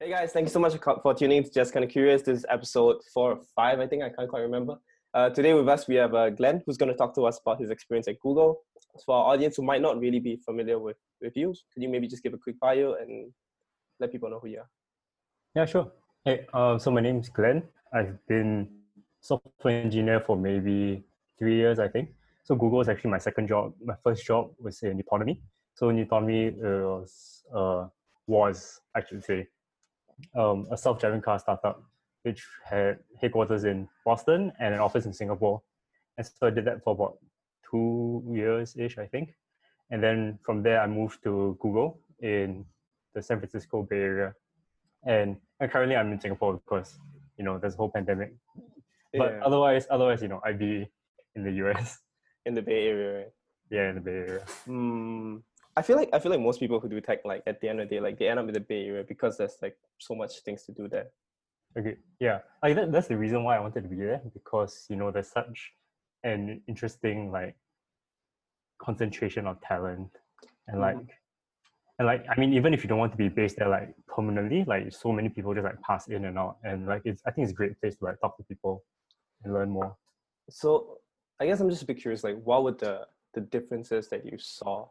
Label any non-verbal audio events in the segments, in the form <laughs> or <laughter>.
Hey guys, thank you so much for tuning in to Just Kind of Curious. This is episode four or five, I think. I can't quite remember. Uh, today with us, we have uh, Glenn, who's going to talk to us about his experience at Google. For our audience who might not really be familiar with, with you, could you maybe just give a quick bio and let people know who you are? Yeah, sure. Hey, uh, so my name is Glenn. I've been software engineer for maybe three years, I think. So Google is actually my second job. My first job was in Nutonomy. So Nutonomy was, uh, was I should say, um, a self-driving car startup which had headquarters in Boston and an office in Singapore. And so I did that for about two years ish, I think. And then from there, I moved to Google in the San Francisco Bay Area. And, and currently, I'm in Singapore because you know there's a whole pandemic. But yeah. otherwise, otherwise, you know, I'd be in the US. In the Bay Area, right? Yeah, in the Bay Area. Mm, I feel like I feel like most people who do tech, like at the end of the day, like they end up in the Bay Area because there's like so much things to do there. Okay, yeah, like that, that's the reason why I wanted to be there because you know there's such an interesting like concentration of talent and like mm-hmm. and like I mean even if you don't want to be based there like permanently, like so many people just like pass in and out and like it's I think it's a great place to like talk to people and learn more. So I guess I'm just a bit curious, like what were the the differences that you saw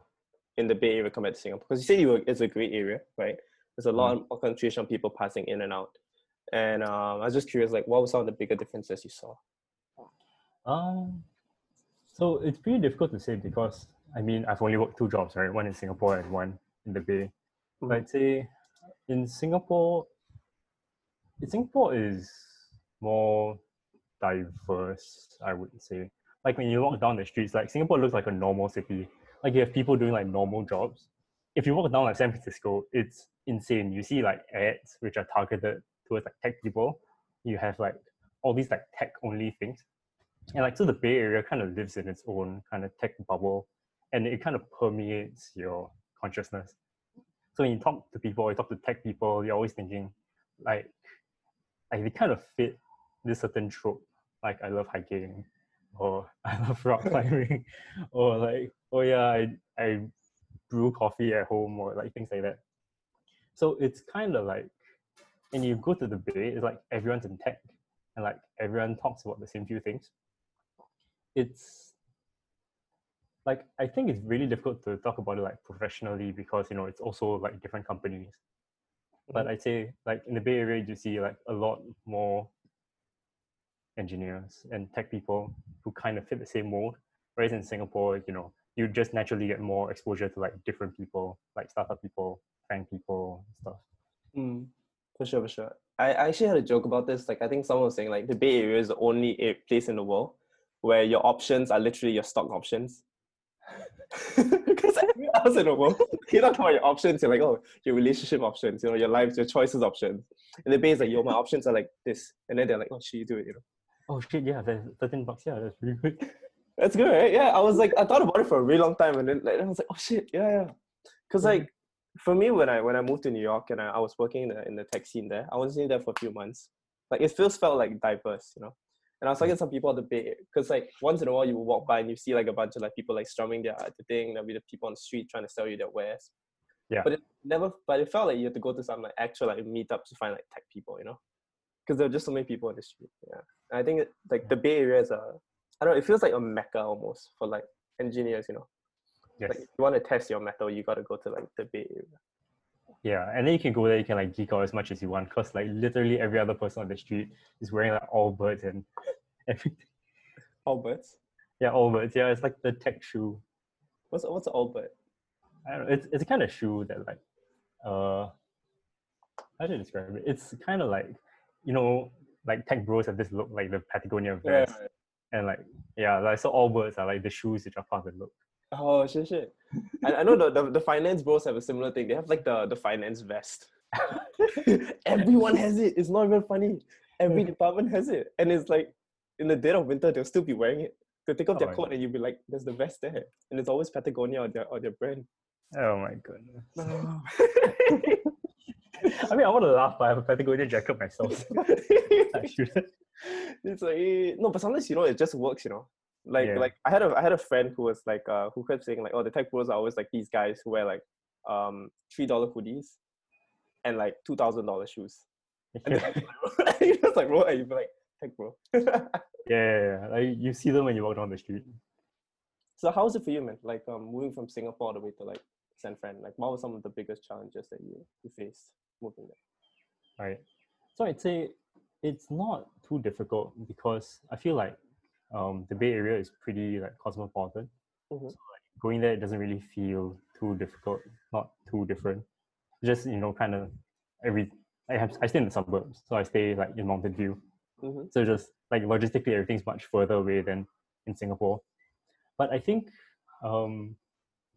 in the Bay Area compared to Singapore? Because you said you were, it's a great area, right? There's a lot mm. of concentration of people passing in and out. And um, I was just curious, like, what were some of the bigger differences you saw? Um, so it's pretty difficult to say because I mean I've only worked two jobs, right? One in Singapore and one in the Bay. Mm. I'd say in Singapore, in Singapore is more diverse. I would say, like when you walk down the streets, like Singapore looks like a normal city like you have people doing like normal jobs. If you walk down like San Francisco, it's insane. You see like ads which are targeted towards like tech people. You have like all these like tech only things. And like so the Bay Area kind of lives in its own kind of tech bubble and it kind of permeates your consciousness. So when you talk to people, you talk to tech people, you're always thinking like like they kind of fit this certain trope. Like I love hiking or <laughs> I love rock <laughs> climbing or like oh yeah I, I brew coffee at home or like things like that. So it's kind of like when you go to the bay it's like everyone's in tech and like everyone talks about the same few things. It's like i think it's really difficult to talk about it like professionally because you know it's also like different companies. But mm-hmm. i'd say like in the bay area you see like a lot more engineers and tech people who kind of fit the same mold. Whereas in Singapore, you know, you just naturally get more exposure to like different people, like startup people, FAANG people, stuff. Mm, for sure, for sure. I, actually had a joke about this. Like, I think someone was saying like the Bay Area is the only place in the world where your options are literally your stock options. <laughs> Because everywhere else in the world, <laughs> you're not talking about your options. You're like, oh, your relationship options, you know, your life, your choices options. And the Bay is like, yo, my options are like this. And then they're like, oh, shit, you do it, you know. Oh shit! Yeah, that's thirteen bucks. Yeah, that's really good. <laughs> That's good, right? Yeah, I was like, I thought about it for a really long time, and then like, I was like, oh shit, yeah, yeah. Because mm-hmm. like, for me, when I when I moved to New York and I, I was working in the in the tech scene there, I was in there for a few months. Like, it feels felt like diverse, you know. And I was talking to some people at the Bay, because like once in a while you walk by and you see like a bunch of like people like strumming their the thing. There'll be the people on the street trying to sell you their wares. Yeah. But it never. But it felt like you had to go to some like actual like meetups to find like tech people, you know because there are just so many people on the street. Yeah, and I think it, like the Bay Area is a, I don't know, it feels like a mecca almost for like engineers. You know, yes. like if you want to test your mettle, you got to go to like the Bay Area. Yeah, and then you can go there. You can like geek out as much as you want, cause like literally every other person on the street is wearing like all Allbirds and <laughs> everything. All Allbirds. Yeah, all Allbirds. Yeah, it's like the tech shoe. What's what's Allbird? I don't know. It's it's a kind of shoe that like, uh, how do you describe it? It's kind of like you know, like tech bros have this look like the Patagonia vest. Yeah. And like, yeah, like so Allbirds are like the shoes which are part of the look. Oh shit shit. I, I know the, the, the finance bros have a similar thing. They have like the, the finance vest. <laughs> Everyone has it. It's not even funny. Every <laughs> department has it. And it's like in the dead of winter, they'll still be wearing it. They'll take off oh their coat God. and you'll be like, there's the vest there. And it's always Patagonia or their or their brand. Oh my goodness. Oh. <laughs> I mean, I want to laugh, but I have a Patagonia jacket myself. <laughs> <laughs> It's like no, but sometimes you know it just works. You know, like yeah. like I had a I had a friend who was like uh who kept saying like oh the tech bros are always like these guys who wear like um three dollar hoodies, and like two thousand dollar shoes. <laughs> And you're just like, bro, and you'd be like, heck, bro. yeah, yeah, yeah. Like you see them when you walk down the street. so how was it for you, man? Like um, moving from Singapore all the way to like San Fran. Like, what were some of the biggest challenges that you you faced moving there? right? So I'd say it's not too difficult because I feel like um, the Bay Area is pretty like cosmopolitan. Mhm. So like going there it doesn't really feel too difficult, not too different. Just you know, kind of every I have I stay in the suburbs, so I stay like in Mountain View. Mm-hmm. So just like logistically, everything's much further away than in Singapore. But I think um,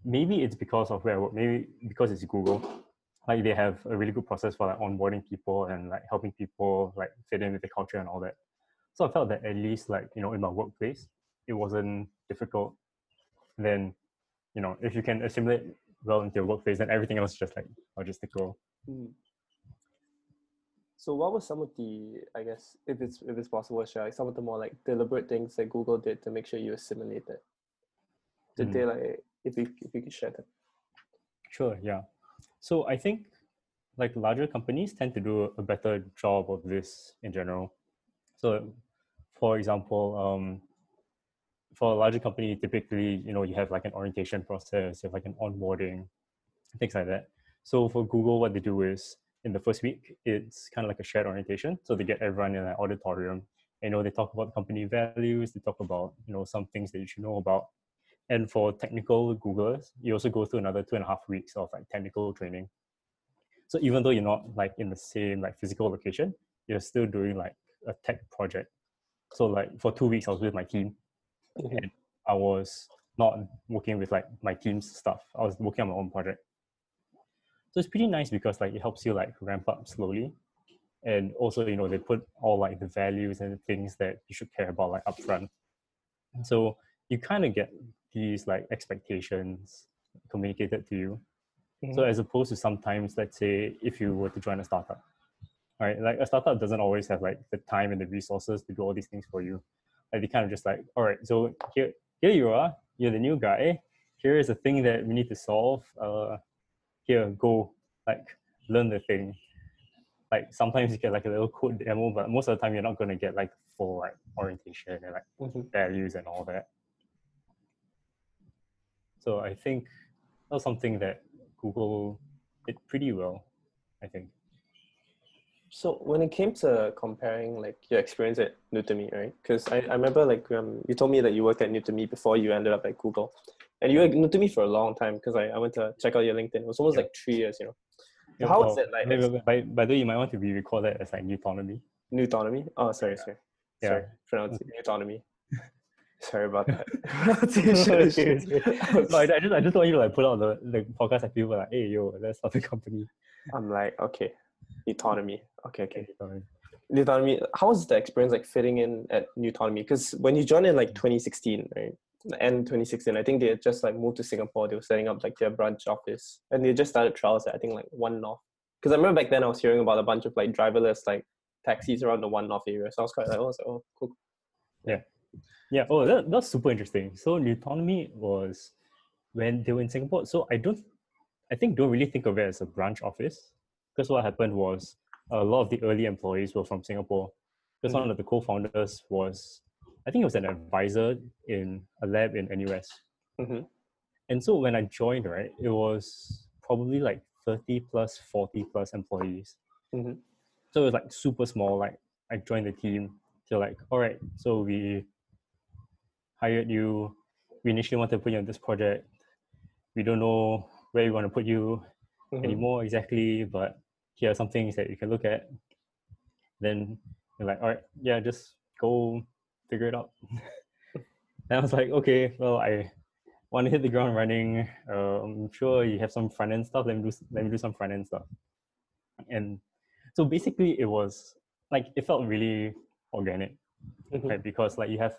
maybe it's because of where I work. Maybe because it's Google. Like they have a really good process for like onboarding people and like helping people like fit in with the culture and all that. So I felt that at least like you know in my workplace, it wasn't difficult. Then, you know, if you can assimilate well into your workplace, then everything else is just like logistical. Mm. So what were some of the, I guess, if it's if it's possible, share like some of the more like deliberate things that Google did to make sure you assimilated? Did Mm. they like if you if you could share them? Sure, yeah. So I think like larger companies tend to do a better job of this in general. So for example, um, for a larger company, typically, you know, you have like an orientation process, you have like an onboarding, things like that. So for Google, what they do is in the first week, it's kind of like a shared orientation. So they get everyone in an auditorium. You know, they talk about company values, they talk about, you know, some things that you should know about. And for technical Googlers, you also go through another two and a half weeks of like technical training. So even though you're not like in the same like physical location, you're still doing like a tech project. So like for two weeks, I was with my team, Mhm. and I was not working with like my team's stuff. I was working on my own project. So it's pretty nice because like it helps you like ramp up slowly, and also you know they put all like the values and the things that you should care about like upfront. So you kind of get these like expectations communicated to you. So Mhm. as opposed to sometimes, let's say, if you were to join a startup, right? Like a startup doesn't always have like the time and the resources to do all these things for you. Like they kind of just like, all right, so here, here you are. You're the new guy. Here is a thing that we need to solve. Uh, here, go, like learn the thing. Like sometimes you get like a little code demo, but most of the time you're not going to get like full like orientation and like Mhm. values and all that. So I think that was something that Google did pretty well, I think. So when it came to comparing like your experience at Newtome, right? Because I, I remember like um, you told me that you worked at Newtome before you ended up at Google. And you were at Newtome for a long time because I, I went to check out your LinkedIn. It was almost Yeah. like three years, you know. Yeah, How was well, it like By, as by, by the way, you might want to be recorded as like autonomy. Nutonomy? Oh, sorry, sorry. Yeah. Sorry, pronounce it Nutonomy. Sorry about that. <laughs> No, <laughs> I, just I just want you to like put out the, the podcast and people are like, hey yo, let's start a company. I'm like, okay, autonomy. Okay, okay. Autonomy. Nutonomy. How was the experience like fitting in at Nutonomy? Because when you joined in like mm. 2016, right? End 2016, I think they had just like moved to Singapore. They were setting up like their branch office, and they just started trials at I think like One North. Because I remember back then I was hearing about a bunch of like driverless like taxis around the One North area. So I was quite like, oh, like, oh, cool. Yeah. Oh, that, that's super interesting. So Nutonomy was when they were in Singapore. So I don't, I think don't really think of it as a branch office because what happened was a lot of the early employees were from Singapore. Because one of the co-founders was, I think he was an advisor in a lab in NUS. Mhm. And so when I joined, right, it was probably like 30 plus, 40 plus employees. Mhm. So it was like super small. Like I joined the team. They're like, all right, so we hired you. We initially wanted to put you on this project. We don't know where we want to put you Mhm. anymore exactly, but here are some things that you can look at. Then you're like, all right, yeah, just go figure it out. <laughs> and I was like, okay, well, I want to hit the ground running. Uh, I'm sure you have some front end stuff. Let me do let me do some front end stuff. And so basically, it was like it felt really organic Mhm. right? Because like you have,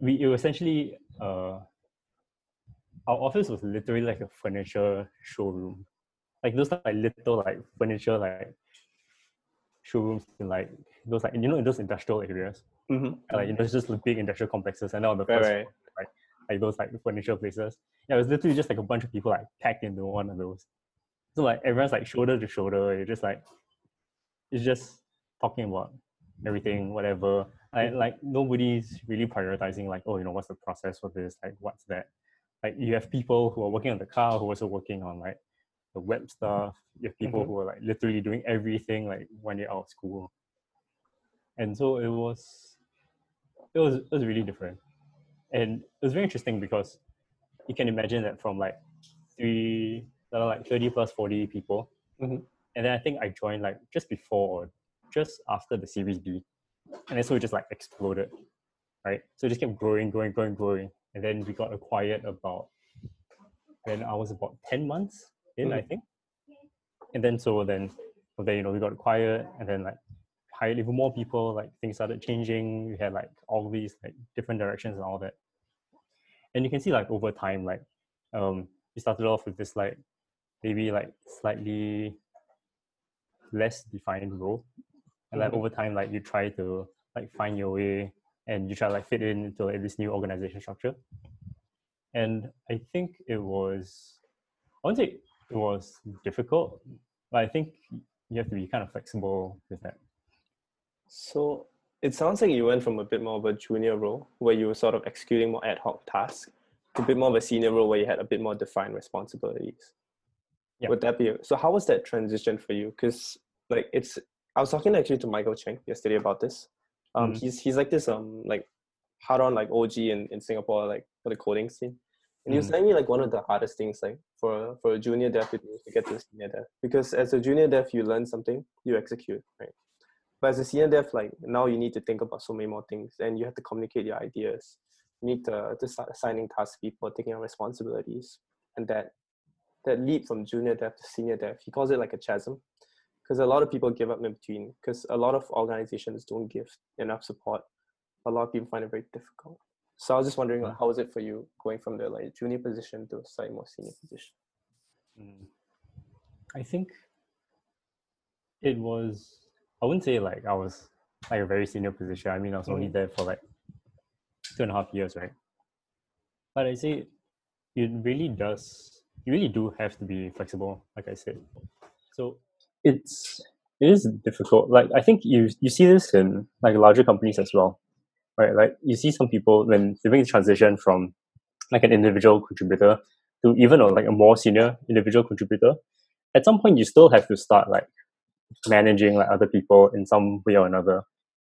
we it was essentially uh, our office was literally like a furniture showroom, like those like little like furniture like showrooms in like those like you know in those industrial areas, Mhm. like you know, it's just big industrial complexes, and then on the Right, first right. floor, like like those like furniture places. Yeah, it was literally just like a bunch of people like packed into one of those. So like everyone's like shoulder to shoulder. You're just like it's just talking about everything, whatever. I, like nobody's really prioritizing like, oh, you know, what's the process for this? Like what's that? Like you have people who are working on the car who are also working on like the web stuff. You have people Mhm. who are like literally doing everything like when you're out of school. And so it was it was it was really different. And it was very interesting because you can imagine that from like three like 30 plus 40 people. Mhm. And then I think I joined like just before or just after the series B. And then so it just like exploded. Right. So it just kept growing, growing, growing, growing. And then we got acquired about when I was about 10 months in, I think. And then so then there, you know, we got acquired and then like hired even more people, like things started changing. We had like all these like different directions and all that. And you can see like over time, like um we started off with this like maybe like slightly less defined role. And like Mhm. over time, like you try to like find your way and you try to like fit in into like, this new organization structure. And I think it was I wouldn't say it was difficult, but I think you have to be kind of flexible with that. So it sounds like you went from a bit more of a junior role where you were sort of executing more ad hoc tasks to a bit more of a senior role where you had a bit more defined responsibilities. Yeah. Would that be so? How was that transition for you? Because like it's, I was talking actually to Michael Cheng yesterday about this. Um, Mhm. he's he's like this um like hard on like OG in, in Singapore like for the coding scene, and he was Mhm. telling me like one of the hardest things like for for a junior dev to to get to a senior dev because as a junior dev you learn something you execute right but as a senior dev, like now you need to think about so many more things and you have to communicate your ideas. You need to, to start assigning tasks people, taking on responsibilities. And that that leap from junior dev to senior dev, he calls it like a chasm. Because a lot of people give up in between. Because a lot of organizations don't give enough support. A lot of people find it very difficult. So I was just wondering, like, how was it for you going from the like junior position to a slightly more senior position? Mm. I think it was. I wouldn't say like I was like a very senior position. I mean, I was only Mhm. there for like two and a half years, right? But I say it really does. You really do have to be flexible, like I said. So it's it is difficult. Like I think you you see this in like larger companies as well, right? Like you see some people when they make the transition from like an individual contributor to even a, like a more senior individual contributor. At some point, you still have to start like managing like other people in some way or another,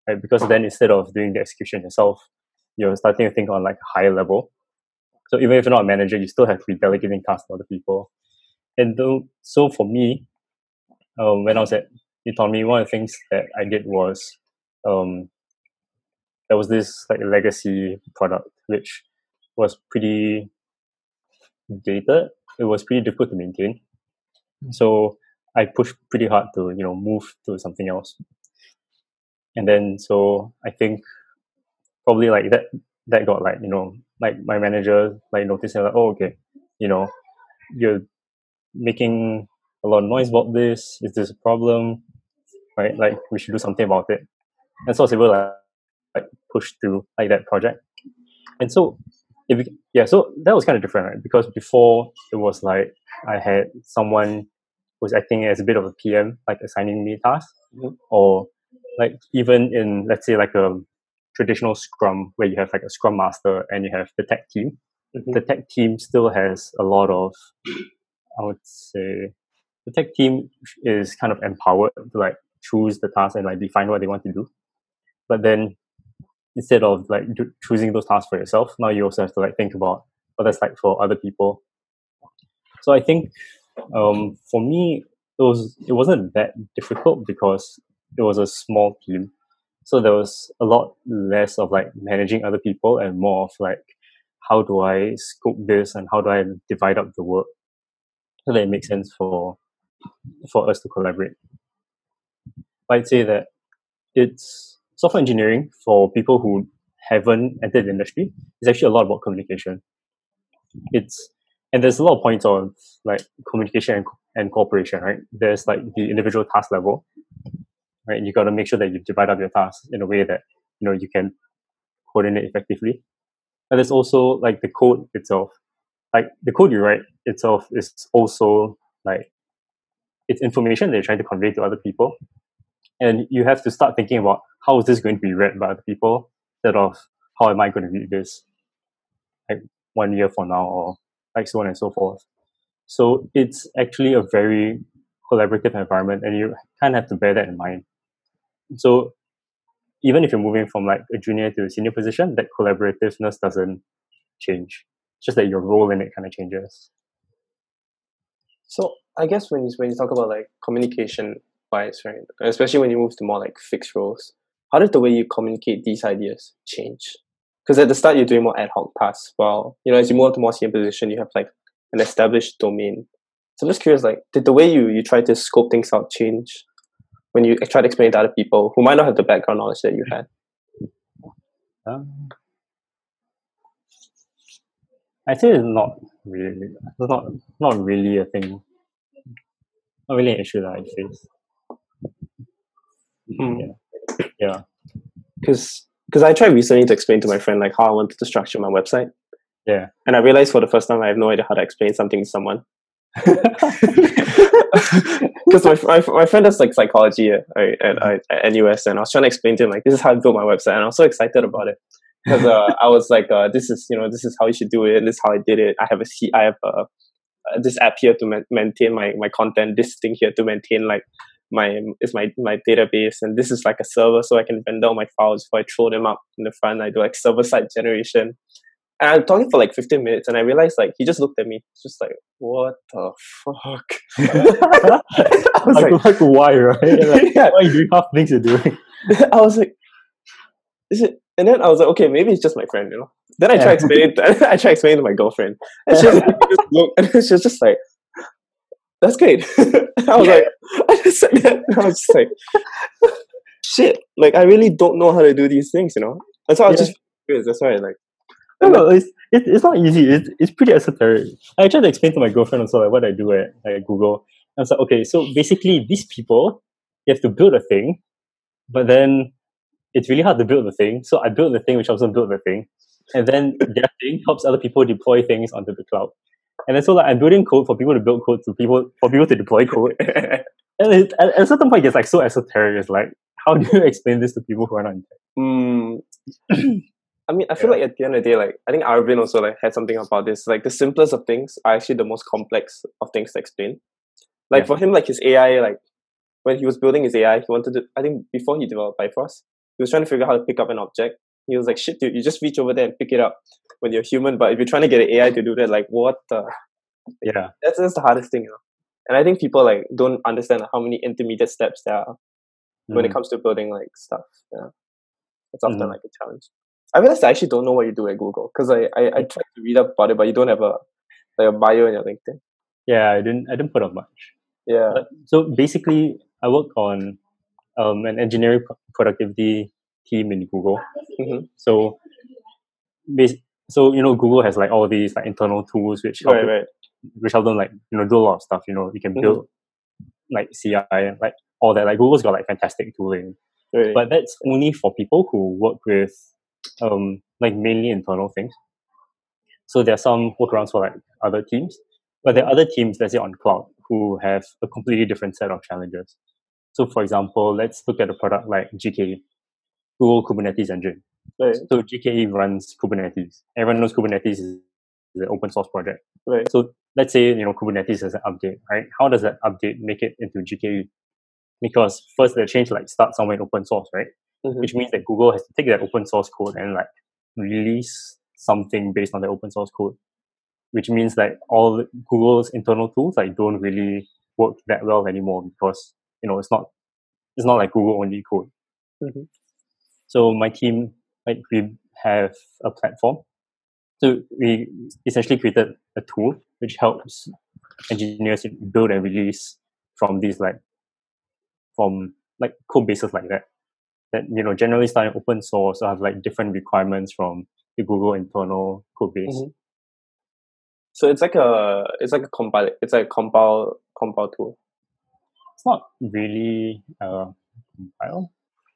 right? Because then instead of doing the execution yourself, you're starting to think on like a higher level. So even if you're not a manager, you still have to be delegating tasks to other people. And though, so for me, um, when I was at Autonomy, one of the things that I did was um, there was this like legacy product which was pretty dated. It was pretty difficult to maintain. So I pushed pretty hard to you know move to something else. And then so I think probably like that that got like you know like my manager like noticed and like oh okay you know you're making a lot of noise about this. Is this a problem? Right? Like we should do something about it. And so I was able to like, like push through like that project. And so it, bec- yeah so that was kind of different right? Because before it was like I had someone who was acting as a bit of a PM like assigning me tasks. Mhm. or like even in let's say like a traditional scrum where you have like a scrum master and you have the tech team. Mhm. the tech team still has a lot of i would say the tech team is kind of empowered to like choose the task and like define what they want to do. But then instead of like do, choosing those tasks for yourself now you also have to like think about what that's like for other people. So i think um, for me it was it wasn't that difficult because it was a small team. So there was a lot less of like managing other people and more of like how do i scope this and how do i divide up the work? So that it makes sense for for us to collaborate. I'd say that it's software engineering for people who haven't entered the industry is actually a lot about communication. It's and there's a lot of points on like communication and, and cooperation right? There's like the individual task level right? You got to make sure that you divide up your tasks in a way that you know you can coordinate effectively. And there's also like the code itself. Like the code you write itself is also like it's information that you're trying to convey to other people. And you have to start thinking about how is this going to be read by other people instead of how am I going to read this like one year from now or like so on and so forth. So it's actually a very collaborative environment and you kind of have to bear that in mind. So even if you're moving from like a junior to a senior position, that collaborativeness doesn't change. It's just that your role in it kind of changes. So I guess when you when you talk about like communication wise, right, especially when you move to more like fixed roles, how does the way you communicate these ideas change? Because at the start you're doing more ad hoc tasks, while you know as you move to more senior position, you have like an established domain. So I'm just curious, like, did the way you you try to scope things out change when you try to explain it to other people who might not have the background knowledge that you had? Um, I say it's not really, it's not not really a thing, not really an issue that I face. Hmm. Yeah, yeah, Because because I tried recently to explain to my friend like how I wanted to structure my website, yeah. and I realized for the first time I have no idea how to explain something to someone. <laughs> <laughs> Because my, my my friend does like psychology at, at, at, at NUS, and I was trying to explain to him like this is how I built my website, and I was so excited about it because uh, I was like, uh, this is you know this is how you should do it. This is how I did it. I have a C- I have a, uh, this app here to ma- maintain my my content. This thing here to maintain like my is my my database, and this is like a server so I can render all my files before I throw them up in the front. I do like server side generation. And I'm talking for like 15 minutes, and I realized like he just looked at me, just like, "What the fuck?" <laughs> <laughs> I was like, like, why, right? <laughs> Like, yeah. why are you doing half things you're doing? I was like, is it? And then I was like, okay, maybe it's just my friend, you know. Then I Yeah. tried explaining. To, <laughs> I tried explaining to my girlfriend, and she was, like, <laughs> just looked, and she was just like, "That's great." <laughs> I was Yeah. like, I just said that, I was just like, "Shit!" Like I really don't know how to do these things, you know. That's why I was Yeah. just curious. That's why, I like, No, no, it's, it, it's not easy. It's, it's pretty esoteric. I tried to explain to my girlfriend also like what I do at, at Google. I was like, okay, so basically these people, you have to build a thing, but then it's really hard to build the thing. So I built the thing, which also built the thing. And then their thing helps other people deploy things onto the cloud. And then so like I'm building code for people to build code to people for people to deploy code. <laughs> And it, at, at a certain point it gets like so esoteric. It's like, how do you <laughs> explain this to people who are not in tech? Mm. <clears throat> I mean, I feel Yeah. like at the end of the day, like I think Arvin also like had something about this. Like the simplest of things are actually the most complex of things to explain. Like Yeah. for him, like his AI, like when he was building his AI, he wanted to. I think before he developed Bifrost, he was trying to figure out how to pick up an object. He was like, "Shit, dude, you just reach over there and pick it up when you're human." But if you're trying to get an AI to do that, like what the? Yeah. That's that's the hardest thing, you know. And I think people like don't understand how many intermediate steps there are when it Mm. comes to building like stuff. Yeah, it's often Mhm. like a challenge. I realized I actually don't know what you do at Google because I, I I tried to read up about it, but you don't have a like a bio in your LinkedIn. Yeah, I didn't I didn't put up much. Yeah. But- so basically, I work on um, an engineering productivity team in Google. Mhm. So, so you know, Google has like all these like internal tools which help Right. it- Right. which help them like you know do a lot of stuff. You know, you can Mhm. build like CI like all that. Like Google's got like fantastic tooling, Right. but that's only for people who work with um like mainly internal things. So there are some workarounds for like other teams, but there are other teams, let's say on cloud, who have a completely different set of challenges. So for example, let's look at a product like GKE, Google Kubernetes Engine. right. So GKE runs Kubernetes. Everyone knows Kubernetes is an open source project. Right. So let's say you know Kubernetes has an update, right? How does that update make it into GKE? Because first the change like starts somewhere in open source, right? Mhm. Which means that Google has to take that open source code and like release something based on the open source code. Which means that all Google's internal tools like don't really work that well anymore because you know it's not it's not like Google only code. Mhm. So my team like we have a platform so we essentially created a tool which helps engineers build and release from these like from like code bases like that. That you know generally start in open source or have like different requirements from the Google internal code base. Mhm. So it's like a it's like a compile it's like a compile compile tool. It's not really uh compile.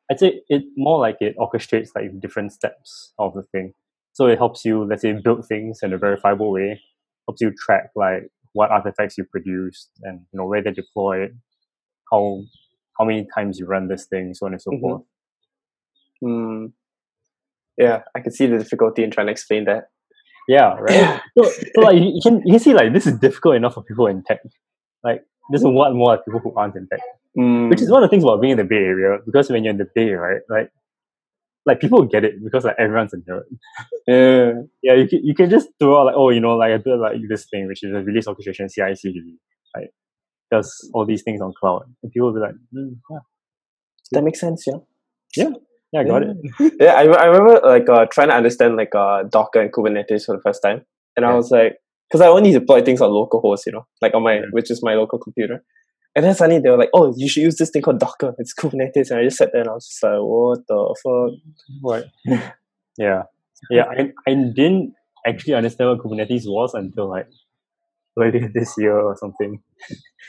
I'd say it more like it orchestrates like different steps of the thing. So it helps you, let's say, build things in a verifiable way, helps you track like what artifacts you produced and you know where they're deployed, how how many times you run this thing, so on and so Mhm. forth. Mm. Yeah, I can see the difficulty in trying to explain that. Yeah, right. <coughs> so, so like you you can you can see like this is difficult enough for people in tech. Like there's a lot more people who aren't in tech. Mm. Which is one of the things about being in the Bay Area, because when you're in the Bay, right, like like people get it because like everyone's a nerd. yeah. <laughs> Yeah, you can you can just throw out like, oh, you know, like I do like this thing, which is a release orchestration CI/CD, like does all these things on cloud, and people will be like, mm, yeah, That makes sense, yeah. yeah, Yeah, I got it. Yeah, I, I remember like uh, trying to understand like uh, Docker and Kubernetes for the first time, and I was like, because I only deploy things on localhost, you know, like on my Yeah. which is my local computer. And then suddenly they were like, "Oh, you should use this thing called Docker. It's Kubernetes." And I just sat there and I was just like, "What the fuck?" Right. <laughs> yeah, yeah. I I didn't actually understand what Kubernetes was until like earlier <laughs> this year or something.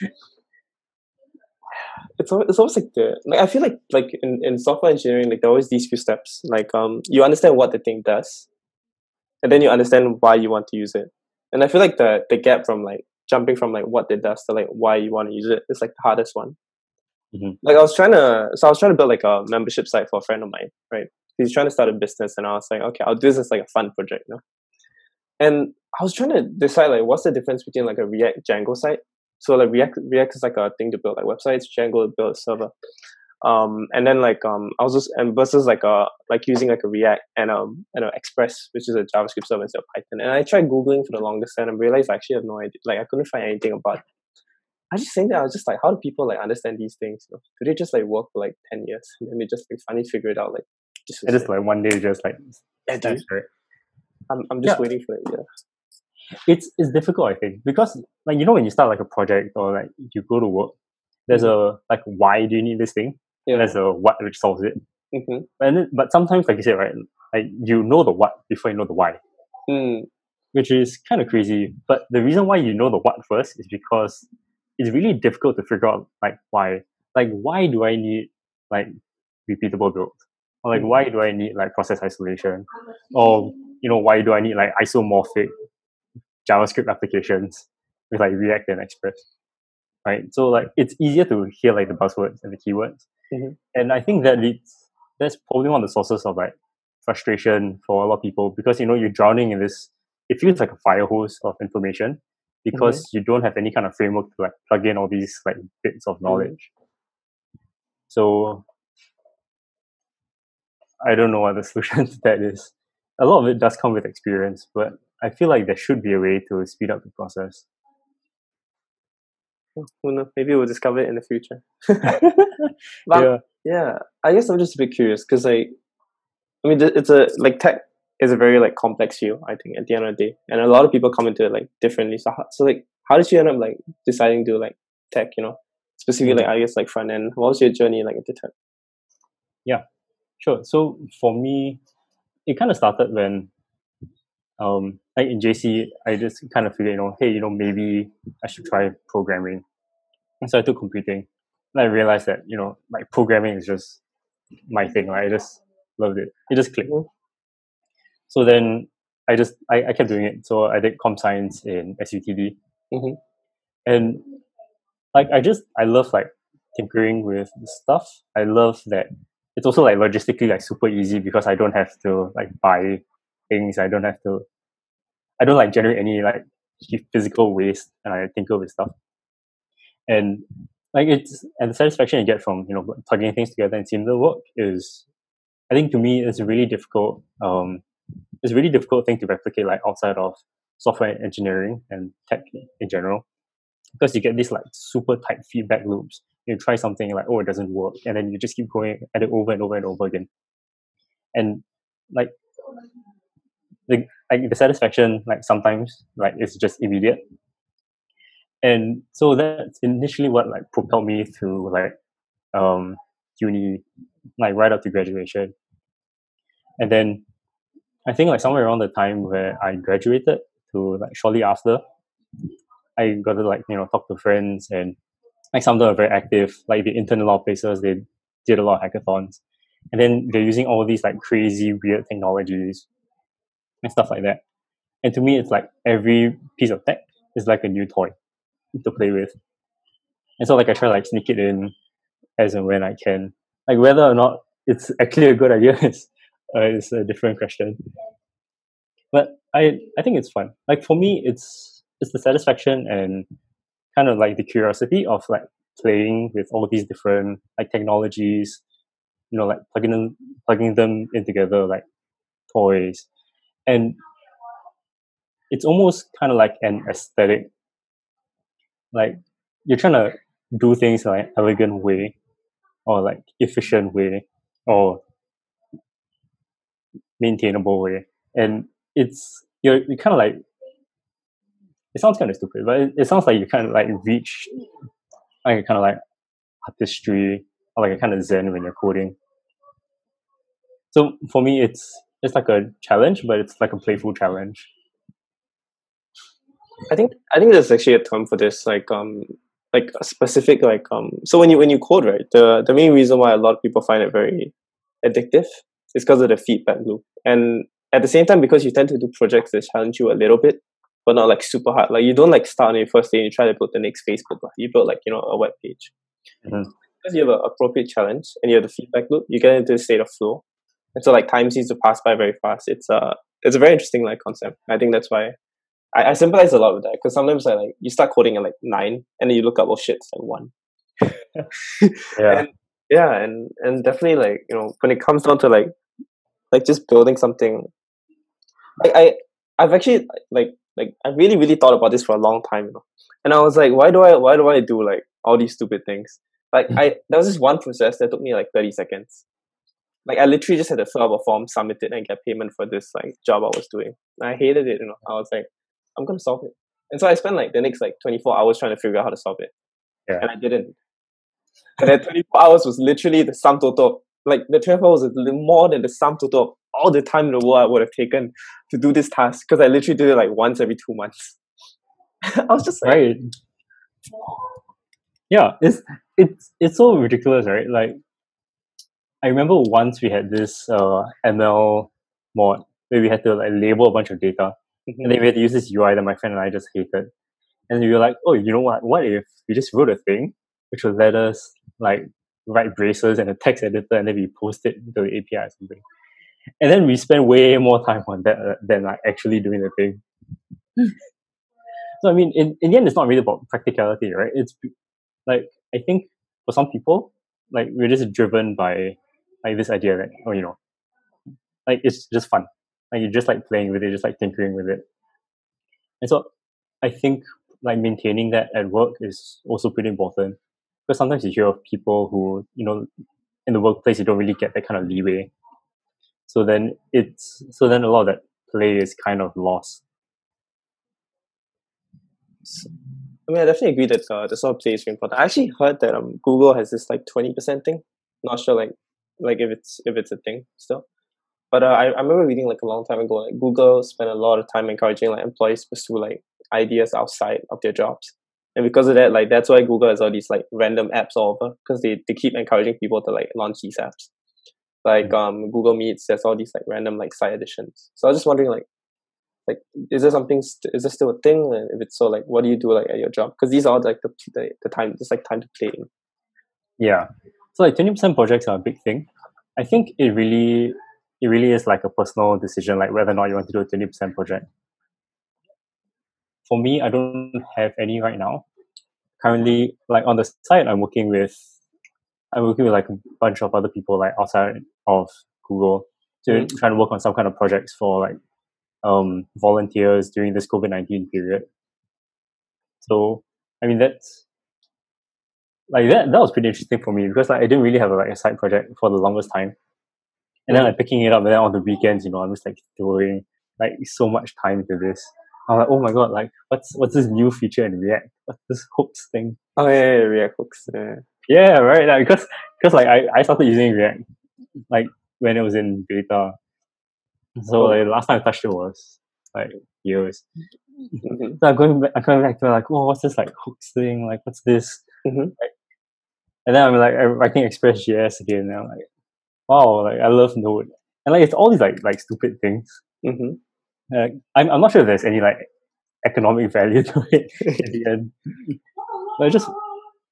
<sighs> It's it's almost like the like I feel like like in, in software engineering, like there are always these few steps. Like um, you understand what the thing does, and then you understand why you want to use it. And I feel like the the gap from like jumping from like what it does to like why you want to use it is like the hardest one. Mhm. Like I was trying to, so I was trying to build like a membership site for a friend of mine, right? He's trying to start a business, and I was like, okay, I'll do this as like a fun project, you know. And I was trying to decide like what's the difference between like a React Django site. So like React React is like a thing to build like websites, Django to build a server. Um, and then like um, I was just and versus like a like using like a React and um and a Express, which is a JavaScript server instead of Python. And I tried googling for the longest time and realized I actually have no idea. Like I couldn't find anything about. It. I just think that I was just like, how do people like understand these things? You know? Do they just like work for like ten years and then they just like finally figure it out? Like just it. like one day, just like Yeah, dude. I'm I'm just Yeah. waiting for it. Yeah. it's it's difficult i think because like you know when you start like a project or like you go to work there's a like why do you need this thing Yeah. there's a what which solves it. Mm-hmm. and then, but sometimes like you said right like you know the what before you know the why. Mm. which is kind of crazy but the reason why you know the what first is because it's really difficult to figure out like why. Like why do i need like repeatable builds or like why do i need like process isolation? Or you know why do i need like isomorphic javascript applications with like react and express? Right? So like it's easier to hear like the buzzwords and the keywords Mhm. and i think that leads that's probably one of the sources of like frustration for a lot of people because you know you're drowning in this it feels like a fire hose of information because you don't have any kind of framework to like plug in all these like bits of knowledge. So i don't know what the <laughs> solution to that is. A lot of it does come with experience but i feel like there should be a way to speed up the process Who knows? Maybe we'll discover it in the future. <laughs> But yeah. yeah i guess i'm just a bit curious because like i mean it's a like tech is a very like complex field i think at the end of the day. And a lot of people come into it like differently. So, how, so like how did you end up like deciding to like tech you know? Specifically like i guess like front end. What was your journey like into tech? Yeah, Sure. So for me, it kind of started when, um, like in JC, I just kind of figured, you know, hey, you know, maybe I should try programming. And so I took computing, and I realized that you know, like programming is just my thing. Right? I just loved it. It just clicked. Mhm. So then I just I, I kept doing it. So I did comp science in SUTD, Mhm. and like I just I love like tinkering with stuff. I love that it's also like logistically like super easy because I don't have to like buy things. I don't have to. I don't like generate any like physical waste, and I tinker with stuff. And like it's and the satisfaction you get from you know plugging things together and seeing them work is, I think to me it's a really difficult. Um, it's really difficult thing to replicate like outside of software engineering and tech in general, because you get these like super tight feedback loops you try something like oh it doesn't work and then you just keep going at it over and over and over again and like the like the satisfaction like sometimes like it's just immediate and so that's initially what like propelled me through like um uni like right up to graduation and then i think like somewhere around the time where i graduated to like shortly after i got to like you know talk to friends and like some of them are very active. Like they intern in a lot of places. They did a lot of hackathons, and then they're using all these like crazy weird technologies and stuff like that. And to me, it's like every piece of tech is like a new toy to play with. And so like I try to like sneak it in as and when I can. Like whether or not it's actually a good <laughs> idea is uh, is a different question. But I I think it's fun. Like for me, it's it's the satisfaction and kind of like the curiosity of like playing with all of these different like technologies, you know, like plugging them plugging them in together like toys, and it's almost kind of like an aesthetic. Like you're trying to do things in like an elegant way, or like efficient way, or maintainable way, and it's you're you kind of like it sounds kind of stupid, but it, it sounds like you kind of like reach like a kind of like artistry or like a kind of zen when you're coding. So for me, it's it's like a challenge, but it's like a playful challenge. I think I think there's actually a term for this, like um like a specific like um so when you when you code right the the main reason why a lot of people find it very addictive is because of the feedback loop and at the same time because you tend to do projects that challenge you a little bit but not like super hard like you don't like start on your first day and you try to build the next facebook you build like you know a web page mm-hmm. because you have an appropriate challenge and you have the feedback loop you get into a state of flow and so like time seems to pass by very fast. It's a it's a very interesting like concept. I think that's why I, I sympathize a lot with that because sometimes I like you start coding at like nine and then you look up oh shit it's like one. <laughs> Yeah. And, yeah and and definitely like you know when it comes down to like like just building something I, I I've actually like like I really really thought about this for a long time you know. And I was like why do I why do I do like all these stupid things? Like <laughs> I there was this one process that took me like 30 seconds like I literally just had to fill out a form submit it and get payment for this like job I was doing and I hated it you know I was like I'm gonna solve it. And so I spent like the next like 24 hours trying to figure out how to solve it. Yeah. And I didn't. And that 24 hours was literally the sum total. Like the 24 hours was more than the sum total of all the time in the world I would have taken to do this task because I literally did it like once every two months. <laughs> I was just like, right. Yeah, it's it's it's so ridiculous, right? Like I remember once we had this uh, ML mod where we had to like label a bunch of data Mm-hmm. And then we had to use this UI that my friend and I just hated. And we were like, oh, you know what? What if we just wrote a thing which would let us like write braces and a text editor and then we post it to the API or something. And then we spent way more time on that uh, than like actually doing the thing. so I mean, in, in the end, it's not really about practicality, right? It's like I think for some people, like we're just driven by like this idea that oh, you know, like it's just fun. Like you're just like playing with it, just like tinkering with it. And so I think like maintaining that at work is also pretty important. Because sometimes you hear of people who, you know, in the workplace you don't really get that kind of leeway. So then it's so then a lot of that play is kind of lost. I mean, I definitely agree that uh, the sort of play is very important. I actually heard that um Google has this like twenty percent thing. Not sure like like if it's if it's a thing still. But uh, I, I remember reading like a long time ago, like Google spent a lot of time encouraging like employees to pursue like ideas outside of their jobs. And because of that, like that's why Google has all these like random apps all over because they, they keep encouraging people to like launch these apps. Like mm-hmm. um Google Meets, there's all these like random like side additions. So I was just wondering like like is there something st- is there still a thing and if it's so like what do you do like at your job because these are like the, the, the time just like time to play yeah so like 20% projects are a big thing i think it really it really is like a personal decision, like whether or not you want to do a 20% project. For me, I don't have any right now. Currently, like on the side, I'm working with, I'm working with like a bunch of other people like outside of Google to mm-hmm. try to work on some kind of projects for like um, volunteers during this COVID 19 period. So, I mean, that's like that, that was pretty interesting for me because like, I didn't really have a, like a side project for the longest time. And then like picking it up and then on the weekends you know i'm just like throwing like so much time into this. I'm like oh my god like what's what's this new feature in react? What's this hooks thing? Oh yeah, yeah react hooks yeah yeah. Right like, because because like I, I started using react like when it was in beta. So oh. like last time i touched it was like years. Mm-hmm. so i'm going back i'm going back to like oh what's this like hooks thing? Like what's this? Mm-hmm. like, and then i'm like I'm writing express.js again and i'm like wow, like I love Node, and like it's all these like like stupid things. Mm-hmm. Uh, I'm I'm not sure if there's any like economic <laughs> value to it at the end. But it just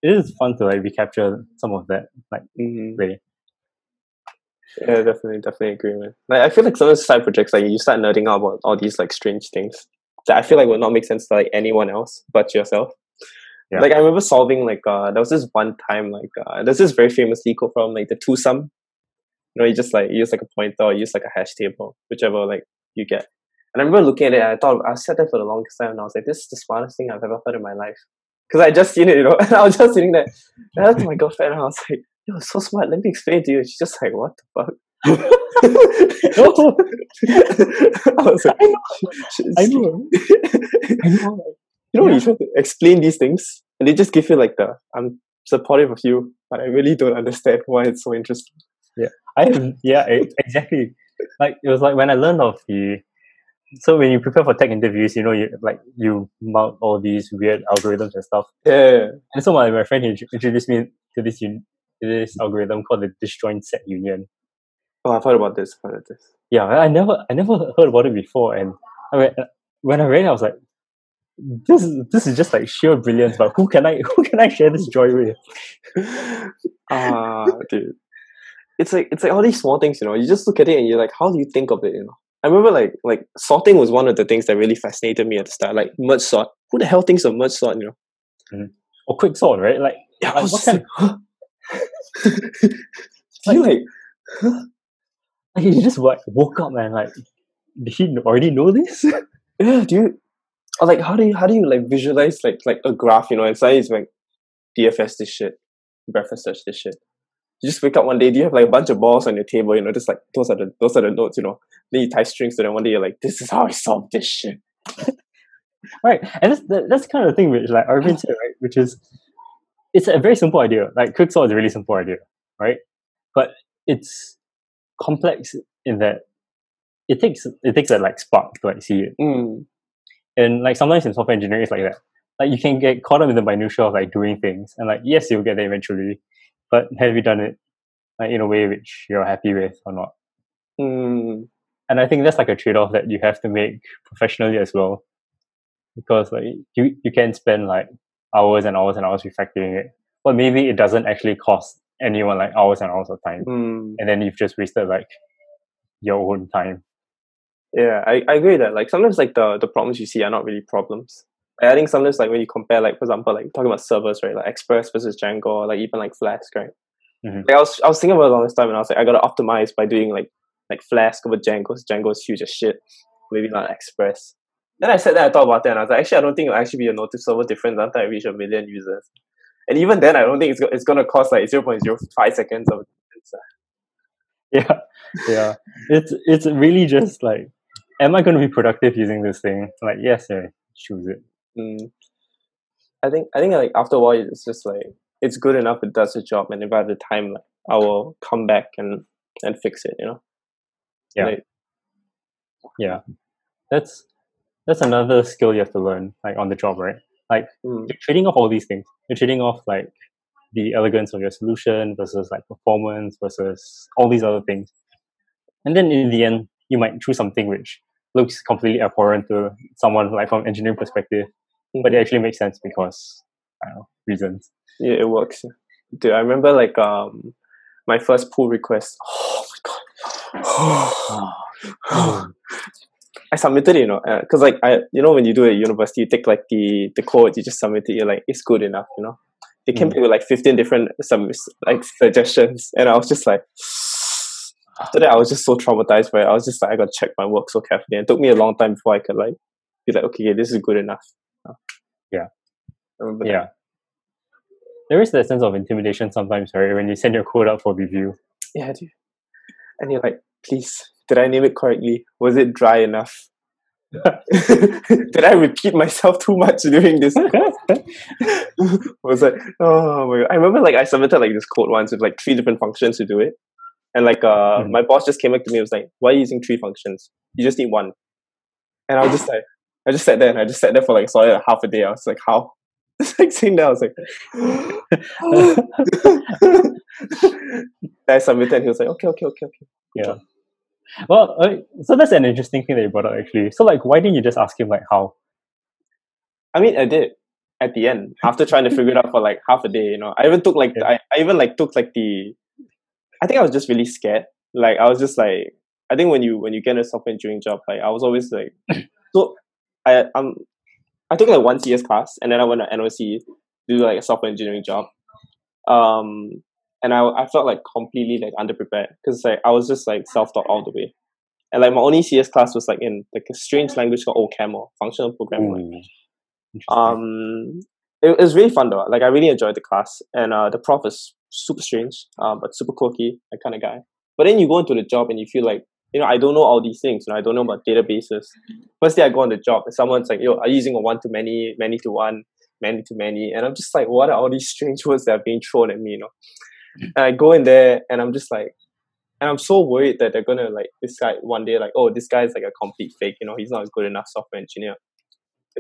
it is fun to like recapture some of that like Mhm. way. Yeah, definitely, definitely agree, man. Like, I feel like some of the side projects, like you start nerding out about all these like strange things that I feel like would not make sense to like anyone else but yourself. Yeah. Like I remember solving like uh there was this one time like uh there's this very famous LeetCode problem like the two sum. You know, you just like you use like a pointer or use like a hash table, whichever like you get. And I remember looking at it, I thought I sat there for the longest time and I was like, this is the smartest thing I've ever heard in my life. Because I just seen it, you know, <laughs> and I was just sitting there. And I my girlfriend and I was like, yo, it's so smart. Let me explain it to you. She's just like, what the fuck? <laughs> <laughs> I was like, I know. I know. You know, when you try to explain these things, and they just give you like the I'm supportive of you, but I really don't understand why it's so interesting. Yeah, I have, yeah, exactly. Like it was like when I learned of the so when you prepare for tech interviews, you know, you like you mount all these weird algorithms and stuff. Yeah, And so my, my friend he introduced me to this un- to this algorithm called the disjoint set union. oh, I've heard about this. I've heard of this. Yeah, I never I never heard about it before, and I mean, uh, when I read it, I was like, this this is just like sheer brilliance. But who can I <laughs> who can I share this joy with? <laughs> Ah, dude, it's like it's like all these small things, you know. You just look at it and you're like, how do you think of it? You know, I remember like like sorting was one of the things that really fascinated me at the start. Like merge sort. Who the hell thinks of merge sort? You know? Or quick sort, right? Like Yeah, Like, what kind of? you like, like he just like woke up and like did he already know this? <laughs> yeah, you? Or like, how do you how do you like visualize like like a graph? You know, and suddenly it's like BFS this shit, breadth-first search this shit. You just wake up one day, do you have like a bunch of balls on your table? You know, just like those are the those are the nodes. You know, then you tie strings to them. One day you're like, this is how I solve this shit. <laughs> right and that's that, that's kind of the thing which like Arvin said right which is it's a very simple idea like quicksort is a really simple idea right but it's complex in that it takes it takes that like spark to like see it Mm. And like sometimes in software engineering it's like that like you can get caught up in the minutia of like doing things and like yes you'll get there eventually but have you done it like in a way which you're happy with or not Mm. and I think that's like a trade off that you have to make professionally as well, because like you you can spend like hours and hours and hours refactoring it, but maybe it doesn't actually cost anyone like hours and hours of time, Mm. and then you've just wasted like your own time. Yeah, I, I agree that like sometimes like the the problems you see are not really problems. I think sometimes like when you compare like for example like talking about servers right like Express versus Django or like even like Flask right. Mhm. Like, I was I was thinking about it a long time and I was like I gotta optimize by doing like like Flask over django Django is huge as shit. Maybe not Express. Then I said that I thought about that and I was like actually I don't think it'll actually be a noticeable difference until I reach a million users. And even then I don't think it's it's gonna cost like zero point zero five seconds of difference. <laughs> Yeah, yeah. It's it's really just like, am I going to be productive using this thing? Like, yes, yeah, choose it. Mm. I think I think like after a while it's just like it's good enough it does the job and if I have the time like I will come back and and fix it, you know. Yeah. Like, Yeah, that's that's another skill you have to learn, like on the job, right? Like mm, you're trading off all these things. You're trading off like the elegance of your solution versus like performance versus all these other things. And then in the end, you might choose something which looks completely abhorrent to someone like from engineering perspective, but it actually makes sense because I don't know reasons. yeah, it works. Dude, I remember like um my first pull request. Oh my god. <sighs> I submitted it, you know, because like I, you know, when you do it at university, you take like the the code, you just submit it. You're like, it's good enough, you know. They came Mm. with like fifteen different some like suggestions, and I was just like, after that, I was just so traumatized by it. I was just like, I got to check my work so carefully, and it took me a long time before I could like be like, okay, this is good enough. Oh. Yeah. I remember that. Yeah. There is that sense of intimidation sometimes, right? When you send your code out for review. yeah, dude. And you're like, please, did I name it correctly? Was it dry enough? <laughs> did I repeat myself too much during this? <laughs> was like, oh my god. I remember like I submitted like this code once with like three different functions to do it. And like uh Mhm. my boss just came up to me and was like, Why are you using three functions? You just need one. And I was just like I just sat there and I just sat there for like solid half a day. I was like, How? <laughs> Just like sitting there, I was like <gasps> <laughs> I submitted and he was like, Okay, okay, okay, okay. Yeah. Well, uh, so that's an interesting thing that you brought up actually. So like, why didn't you just ask him like how? I mean, I did at the end after trying to figure it out for like half a day. You know, I even took like Yeah. I, I even like took like the. I think I was just really scared. Like I was just like I think when you when you get a software engineering job, like I was always like <clears throat> so I um I took like one CS class and then I went to NOC to do like a software engineering job. Um and I I felt like completely like underprepared because like I was just like self taught all the way. And like my only CS class was like in like a strange language called OCaml, functional programming language. Um, it, it was really fun though. Like I really enjoyed the class, and uh, the prof was super strange, uh, but super quirky, that kind of guy. But then you go into the job and you feel like, you know, I don't know all these things. You know, I don't know about databases. First day I go on the job, and someone's like, "Yo, you using a one to many, many to one, many to many?" And I'm just like, "What are all these <laughs> strange words that are being thrown at me?" You know. And I go in there, and I'm just like, and I'm so worried that they're gonna like decide one day, like, "Oh, this guy's like a complete fake. You know, he's not a good enough software engineer."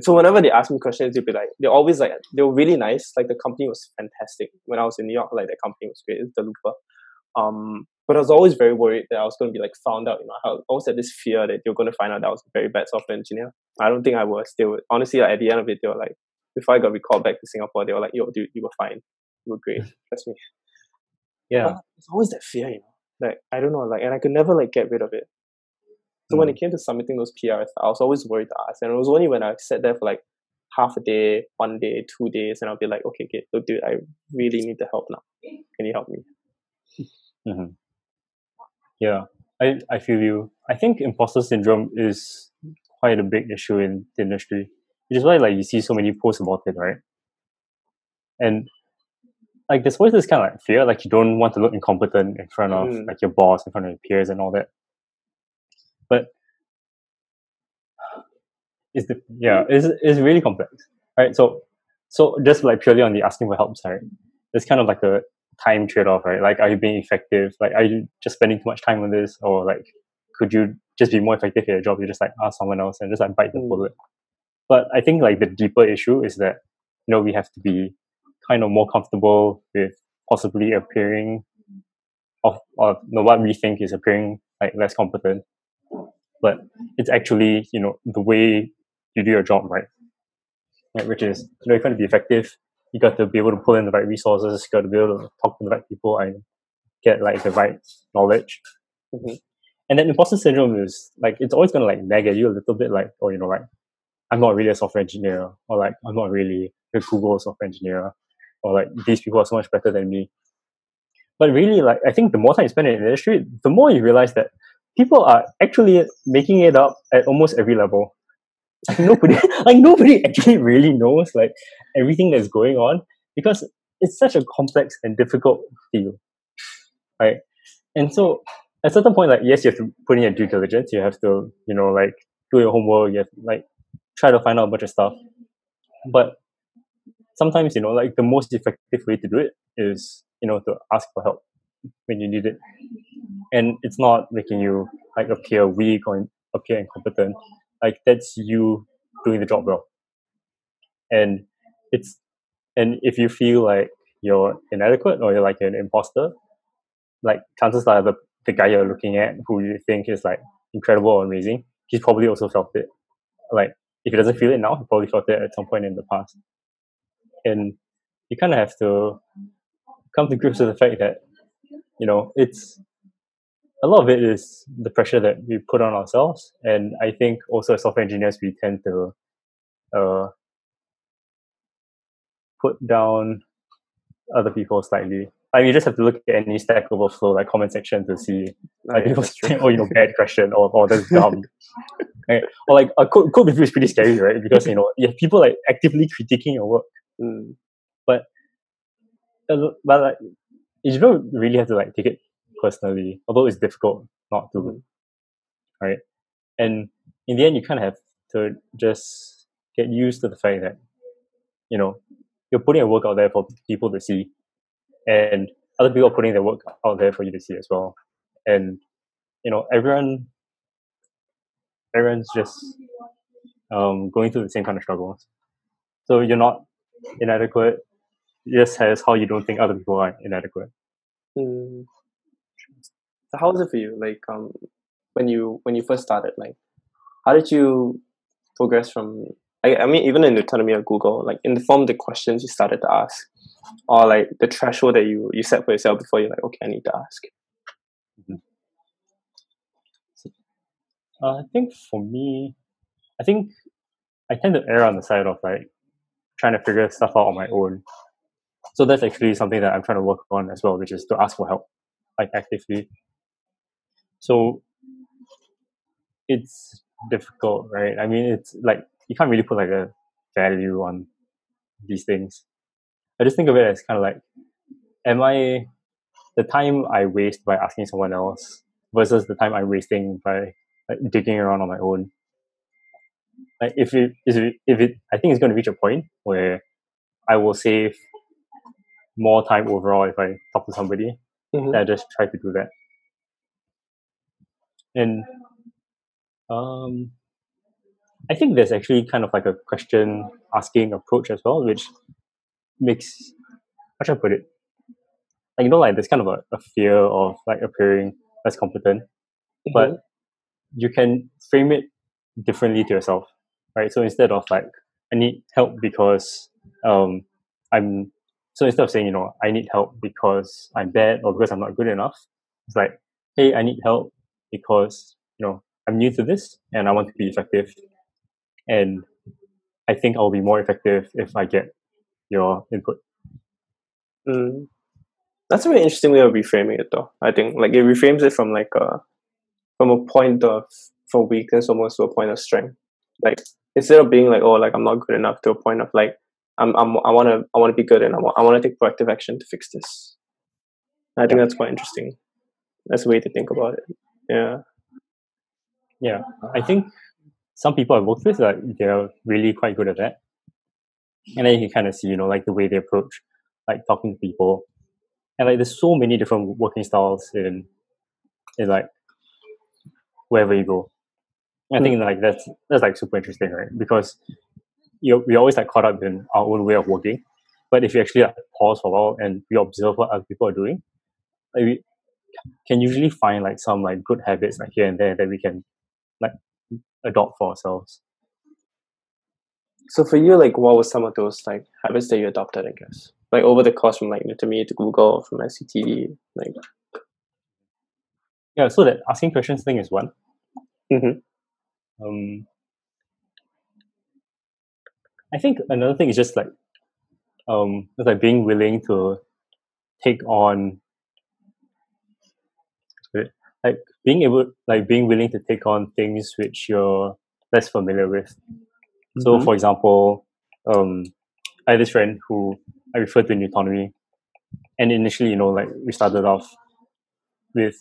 So whenever they ask me questions, they'll be like, they're always like, they were really nice. Like the company was fantastic. When I was in New York, like the company was great. It's the Looper. Um, but I was always very worried that I was going to be like found out. You know, I always had this fear that you're going to find out that I was a very bad software engineer. I don't think I was. They were honestly like, at the end of it, they were like, before I got recalled back to Singapore, they were like, "Yo, dude, you were fine. You were great. <laughs> Trust me." yeah. But it's always that fear, you know. Like I don't know, like, and I could never like get rid of it. So when Mm. it came to submitting those PRs, I was always worried to ask, and it was only when I sat there for like half a day, one day, two days, and I'll be like, okay, okay, look, dude, I really need the help now. Can you help me? hmm Yeah, I, I feel you. I think imposter syndrome is quite a big issue in the industry, which is why like you see so many posts about it, right? And like there's always this kind of like fear, like you don't want to look incompetent in front of Mm. like your boss, in front of your peers, and all that. But is the yeah, it's it's really complex, right? So so just like purely on the asking for help side, it's kind of like a time trade off, right? Like, are you being effective? Like, are you just spending too much time on this, or like, could you just be more effective at your job? You just like ask someone else and just like bite the Mm. bullet. But I think like the deeper issue is that you know we have to be kind of more comfortable with possibly appearing of of you know, what we think is appearing like less competent, but it's actually you know the way you do your job, right? Right, which is you know you want to be effective, you got to be able to pull in the right resources, you got to be able to talk to the right people and get like the right knowledge. Mhm. And then imposter syndrome is like it's always gonna like nag at you a little bit, like oh you know like I'm not really a software engineer, or like I'm not really a Google software engineer, or like these people are so much better than me. But really, like I think the more time you spend in the industry, the more you realize that people are actually making it up at almost every level. Like nobody, <laughs> like nobody actually really knows like everything that's going on because it's such a complex and difficult field, right? And so at certain point, like yes, you have to put in your due diligence. You have to, you know, like do your homework. You have to, like try to find out a bunch of stuff. But sometimes, you know, like the most effective way to do it is, you know, to ask for help when you need it. And it's not making you like appear weak or appear incompetent. Like that's you doing the job well. And it's and if you feel like you're inadequate or you're like an imposter, like chances are the, the guy you're looking at who you think is like incredible or amazing, he's probably also felt it. Like if he doesn't feel it now, he probably felt it at some point in the past. And you kind of have to come to grips with the fact that, you know, it's a lot of it is the pressure that we put on ourselves. And I think also as software engineers, we tend to uh, put down other people slightly. I mean, you just have to look at any Stack Overflow like comment section to see like people saying, "Oh, you know, bad question," or "Oh, that's dumb," <laughs> right? Or like a code, code review is pretty scary, right? Because you know you have people like actively critiquing your work, Mm. but uh, but like you don't really have to like take it personally, although it's difficult not to, Mhm. right? And in the end, you kind of have to just get used to the fact that you know you're putting your work out there for people to see, and other people are putting their work out there for you to see as well. And you know, everyone, everyone's just um, going through the same kind of struggles. So you're not inadequate. Just has how you don't think other people are inadequate. Mm. So how was it for you? Like um when you when you first started, like how did you progress from I, I mean, even in the Nutonomy of Google, like inform the form the questions you started to ask, or like the threshold that you you set for yourself before you're like, okay, I need to ask. Mm-hmm. Uh, I think for me, I think I tend to err on the side of like trying to figure stuff out on my own. So that's actually something that I'm trying to work on as well, which is to ask for help, like actively. So it's difficult, right? I mean, it's like you can't really put like a value on these things. I just think of it as kind of like, am I the time I waste by asking someone else versus the time I'm wasting by like digging around on my own? Like if it if it, if it I think it's going to reach a point where I will save more time overall if I talk to somebody. Mhm. I just try to do that. And um, I think there's actually kind of like a question asking approach as well, which makes how should I put it? Like you know, like there's kind of a, a fear of like appearing less competent, but you can frame it differently to yourself, right? So instead of like I need help because um I'm so instead of saying you know I need help because I'm bad or because I'm not good enough, it's like hey I need help because you know I'm new to this and I want to be effective, and I think I'll be more effective if I get your input. Mm. That's a very interesting way of reframing it, though. I think like it reframes it from like a from a point of for weakness almost to a point of strength. Like instead of being like oh like I'm not good enough to a point of like I'm, I'm I want to I want to be good and I want I want to take proactive action to fix this. I think that's quite interesting. That's a way to think about it. Yeah. Yeah, I think some people I've worked with like they're really quite good at that, and then you can kind of see you know like the way they approach like talking to people, and like there's so many different working styles in in like wherever you go. I think hmm. like that's that's like super interesting, right? Because you we always like caught up in our own way of working, but if you actually like, pause for a while and we observe what other people are doing, like we can usually find like some like good habits like here and there that we can like adopt for ourselves. So for you, like, what was some of those like habits that you adopted? I guess like over the course from like to me to Google from SCTD, like. Yeah, so that asking questions thing is one. Mhm. Um, I think another thing is just like, um, like being willing to take on, like being able, like being willing to take on things which you're less familiar with. So, Mhm. for example, um, I had this friend who I referred to in Nutonomy, and initially, you know, like we started off with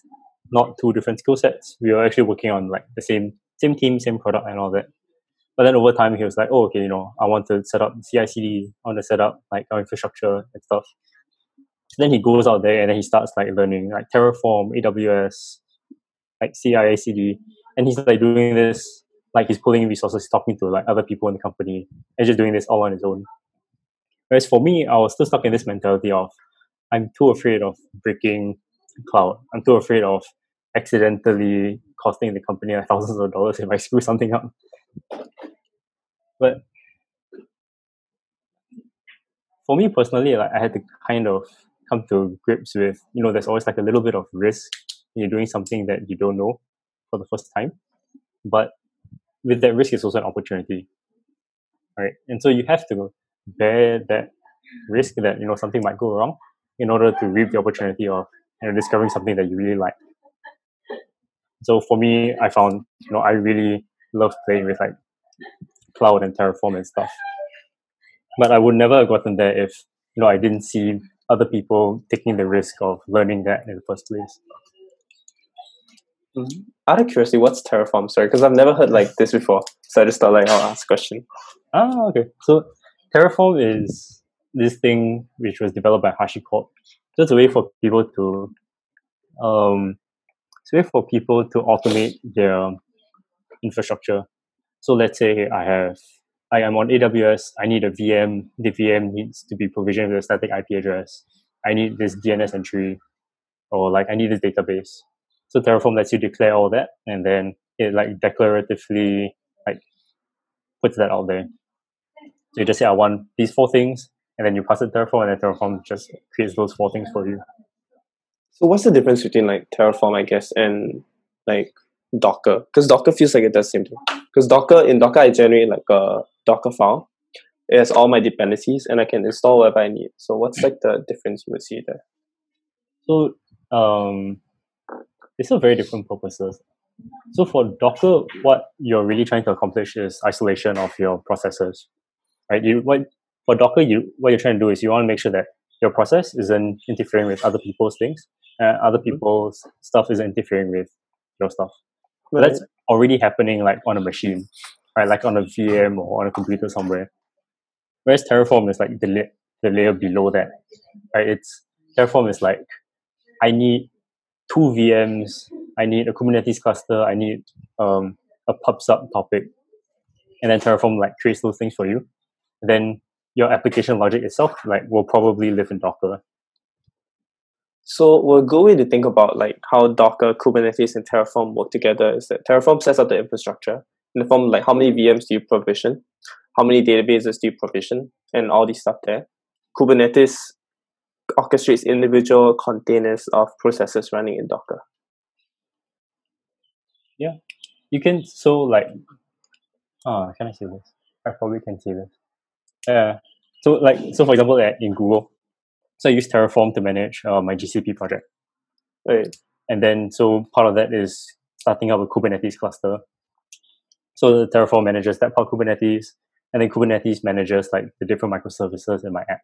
not two different skill sets. We were actually working on like the same same team, same product, and all that. But then over time, he was like, "Oh, okay, you know, I want to set up CI/CD. I want to set up like our infrastructure and stuff." then he goes out there and then he starts like learning like Terraform, AWS, like CI/CD, and he's like doing this like he's pulling resources, talking to like other people in the company, and just doing this all on his own. Whereas for me, I was still stuck in this mentality of I'm too afraid of breaking cloud. I'm too afraid of accidentally costing the company <laughs> thousands of dollars if I screw something up. But for me personally, like I had to kind of come to grips with, you know, there's always like a little bit of risk you're doing something that you don't know for the first time. But with that risk is also an opportunity. Right. And so you have to bear that risk that, you know, something might go wrong in order to reap the opportunity of you know discovering something that you really like. So for me, I found, you know, I really love playing with like cloud and Terraform and stuff. But I would never have gotten there if, you know, I didn't see other people taking the risk of learning that in the first place. Out of curiosity, what's Terraform? Sorry, because I've never heard like this before, so I just thought like I'll ask a question. Ah, okay. So Terraform is this thing which was developed by HashiCorp. It's a way for people to um it's a way for people to automate their infrastructure. So let's say I have I am on AWS, I need a VM, the VM needs to be provisioned with a static IP address. I need this DNS entry or like I need this database. So Terraform lets you declare all that and then it like declaratively like puts that out there. So you just say, I want these four things, and then you pass it Terraform, and then Terraform just creates those four things for you. So what's the difference between like Terraform, I guess, and like Docker? Because Docker feels like it does the same thing. Because Docker in Docker, I generate like a Docker file. It has all my dependencies, and I can install whatever I need. So what's like the difference you would see there? So um, they serve very different purposes. So for Docker, what you're really trying to accomplish is isolation of your processes, right? You what for Docker, you what you're trying to do is you want to make sure that your process isn't interfering with other people's things, and other Mm-hmm. people's stuff isn't interfering with your stuff. But Right. that's already happening like on a machine, right? Like on a VM or on a computer somewhere. Whereas Terraform is like the la- the layer below that, right? It's Terraform is like I need two VMs, I need a Kubernetes cluster, I need um, a pub sub topic, and then Terraform like creates those things for you. then your application logic itself like will probably live in Docker. So we'll go in to think about like how Docker, Kubernetes, and Terraform work together. Is that Terraform sets up the infrastructure in the form like how many VMs do you provision, how many databases do you provision, and all these stuff there. Kubernetes orchestrates individual containers of processes running in Docker. Yeah, you can so like ah can I say this? I probably can say this. Yeah. So like so for example at, in Google, so I use Terraform to manage uh, my GCP project. Right. and then so part of that is starting up a Kubernetes cluster. So the Terraform manages that part of Kubernetes, and then Kubernetes manages like the different microservices in my app.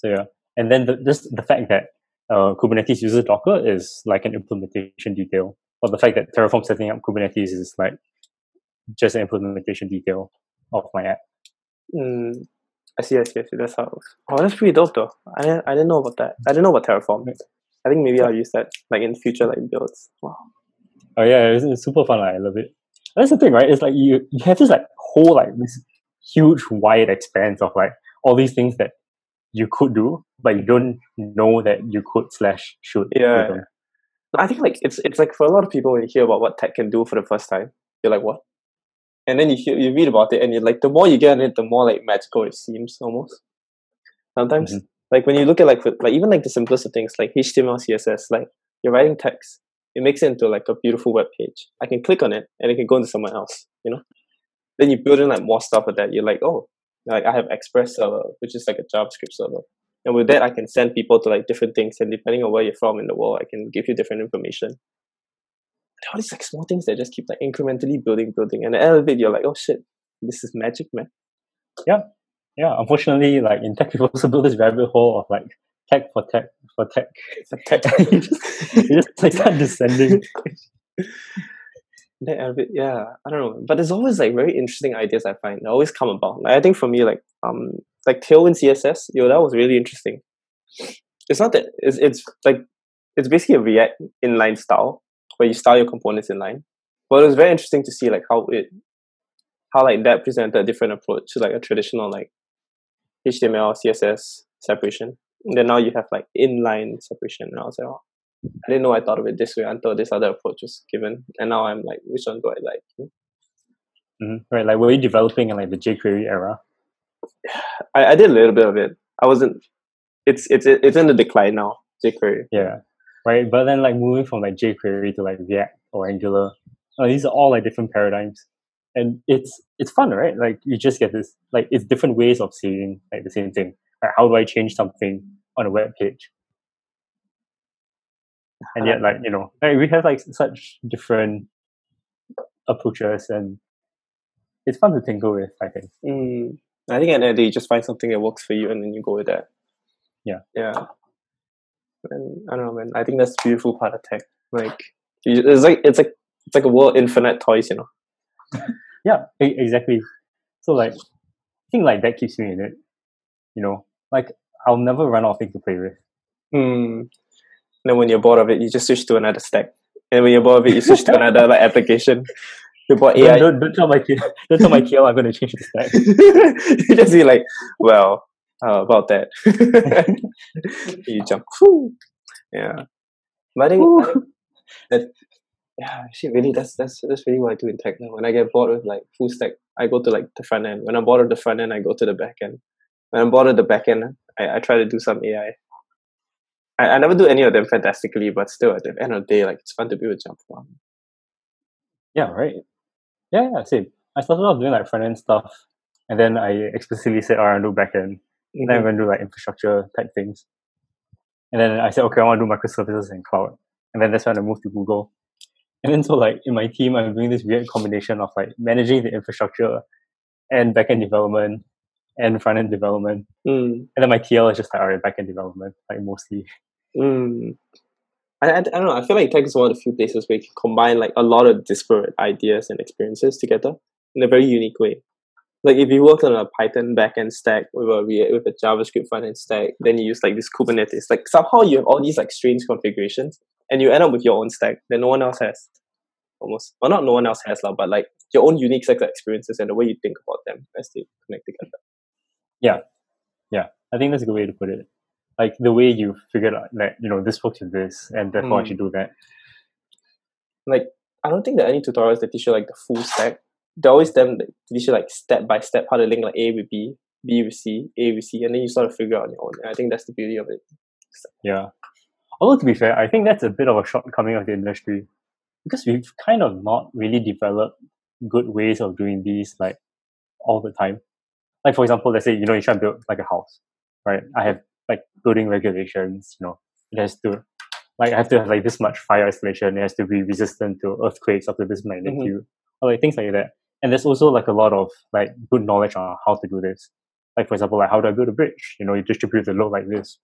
So yeah, and then the, just the fact that uh, Kubernetes uses Docker is like an implementation detail, but the fact that Terraform setting up Kubernetes is like just an implementation detail of my app. Mm, I see, I see, I see. That's how it works. Oh, that's pretty dope though. I didn't, I didn't know about that. I didn't know about Terraform. I think maybe I'll use that like in future like builds. Wow. Oh yeah, it's, it's super fun. like, I love it. That's the thing, right? It's like you you have this like whole like this huge wide expanse of like all these things that you could do, but you don't know that you could slash should. Yeah. them. I think like it's it's like for a lot of people when you hear about what tech can do for the first time, you're like, what? And then you hear, you read about it and you're like the more you get in it, the more like magical it seems almost. Sometimes. Mhm. Like when you look at like like even like the simplest of things like HTML, CSS, like you're writing text, it makes it into like a beautiful web page. I can click on it and it can go into somewhere else, you know? Then you build in like more stuff with that. You're like, oh, like I have Express server, which is like a JavaScript server. And with that, I can send people to like different things. And depending on where you're from in the world, I can give you different information. And all these like small things that just keep like incrementally building, building. And at the end of it, you're like, oh shit, this is magic, man. Yeah, Yeah. unfortunately, like in tech, <laughs> people also build this rabbit hole of like tech for tech for tech. It's a tech. <laughs> you just, you just like start <laughs> yeah, I don't know. But there's always like very interesting ideas I find. They always come about. Like, I think for me, like um, like Tailwind CSS, yo, that was really interesting. It's not that it's it's like it's basically a React inline style where you style your components inline. But it was very interesting to see like how it how like that presented a different approach to like a traditional like HTML, CSS separation. And then now you have like inline separation. And I was like, oh, I didn't know I thought of it this way until this other approach was given. And now I'm like, which one do I like? Hmm? Mhm. Right, like were you developing in like the jQuery era? <sighs> I, I did a little bit of it. I wasn't. It's it's it's in the decline now. jQuery. Yeah, right. But then like moving from like jQuery to like React or Angular, uh, these are all like different paradigms, and it's it's fun, right? Like you just get this like it's different ways of seeing like the same thing. Like how do I change something on a web page? And yet, like you know, like, we have like such different approaches, and it's fun to tinker with. I think. Mm, I think at the end of the day, you just find something that works for you, and then you go with that. Yeah. Yeah. And I don't know, man. I think that's the beautiful part of tech. Like, it's like it's like it's like a world infinite toys, you know. <laughs> Yeah, exactly. So like, I think like that keeps me in it. You know, like I'll never run out of things to play with. Hmm. Then when you're bored of it, you just switch to another stack. And when you're bored of it, you switch to another like application. You bought AI. don't, don't tell my kid. Don't tell my kid I'm going to change the stack. <laughs> you just be like, well, uh, about that. <laughs> you jump. Whew. Yeah. But I think, I think that yeah, actually, really, that's that's that's really what I do in tech now. When I get bored with like full stack, I go to like the front end. When I'm bored of the front end, I go to the back end. When I'm bored of the back end, I, I try to do some AI. I, I never do any of them fantastically, but still, at the end of the day, like it's fun to be to jump around. Yeah, right. Yeah, yeah, same. I started off doing like front end stuff, and then I explicitly said, "All right, I'll do back end." And then I'm going to do like infrastructure type things. And then I said, okay, I want to do microservices and cloud. And then that's when I moved to Google. <laughs> And then so like in my team, I'm doing this weird combination of like managing the infrastructure and backend development and front end development. Mm. And then my TL is just like, all right, backend development, like mostly. Mm. I, I, I don't know. I feel like tech is one of the few places where you can combine like a lot of disparate ideas and experiences together in a very unique way. Like if you work on a Python backend stack with a with a JavaScript frontend stack, then you use like this Kubernetes. Like somehow you have all these like strange configurations, and you end up with your own stack that no one else has. Almost, well, not no one else has, lah, but like your own unique of experiences and the way you think about them as they connect together. Yeah, yeah. I think that's a good way to put it. Like the way you figured out that you know this works with this, and therefore I Mm. should do that. Like I don't think there are any tutorials that teach you like the full stack. They're always them that teach you like step by step how to link like A with B, B with C, A with C, and then you sort of figure out on your own. And I think that's the beauty of it. Yeah. Although to be fair, I think that's a bit of a shortcoming of the industry because we've kind of not really developed good ways of doing these like all the time. Like for example, let's say you know you try to build like a house, right? I have like building regulations. You know, it has to like I have to have like this much fire isolation. It has to be resistant to earthquakes up to this magnitude, or like things like that. And there's also like a lot of like good knowledge on how to do this. Like for example, like how do I build a bridge? You know, you distribute the load like this.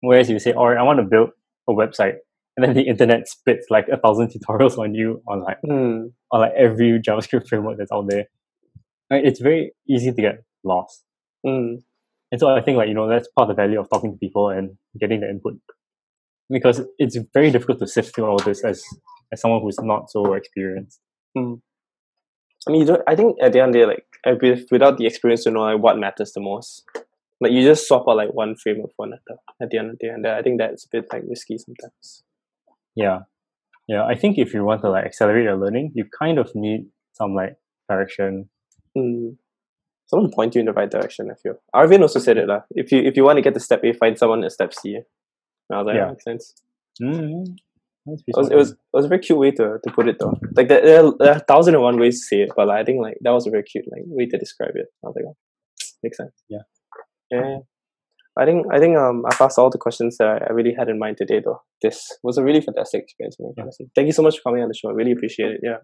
Whereas you say, all right, I want to build a website, and then the internet spits like a thousand <laughs> tutorials on you on like Hmm. on like every JavaScript <laughs> framework that's out there. Like, it's very easy to get lost. Hmm. And so I think like, you know, that's part of the value of talking to people and getting the input. Because it's very difficult to sift through all this as as someone who's not so experienced. I mean, you don't. I think at the end of the day, like with, without the experience to know like what matters the most, like you just swap out like one framework for another at the end of the day, and I think that's a bit like risky sometimes. Yeah. Yeah. I think if you want to like accelerate your learning, you kind of need some like direction. Mm. Someone to point you in the right direction. I feel Arvin also said it lah. If you if you want to get to step A, find someone at step C. Now that Yeah. makes sense. Mm-hmm. It was, it was it was a very cute way to, to put it though. Like there, there, are, there are a thousand and one ways to say it, but like, I think like that was a very cute like way to describe it. I was like, oh, makes sense. Yeah. Yeah. I think I think um I've asked all the questions that I, I really had in mind today though. This was a really fantastic experience Yeah. Thank you so much for coming on the show. I really appreciate it. Yeah.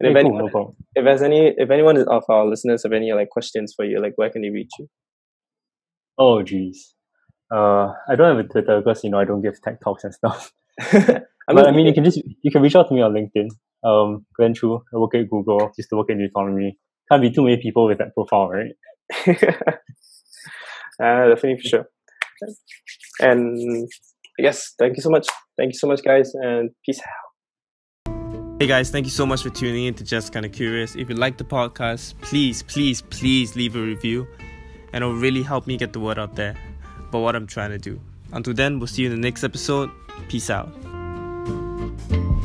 And if cool, anyone no if there's any if anyone of our listeners have any like questions for you, like where can they reach you? Oh geez. Uh, I don't have a Twitter because you know I don't give tech talks and stuff. <laughs> <laughs> I but I mean, you can just you can reach out to me on LinkedIn. Um, Glenn Chu. I work at Google. Used to work in the Nutonomy. Can't be too many people with that profile, right? <laughs> uh, definitely for sure. And yes, thank you so much. Thank you so much, guys, and peace out. Hey guys, thank you so much for tuning in to Just Kinda Curious. If you like the podcast, please, please, please leave a review, and it'll really help me get the word out there about what I'm trying to do. Until then, we'll see you in the next episode. Peace out.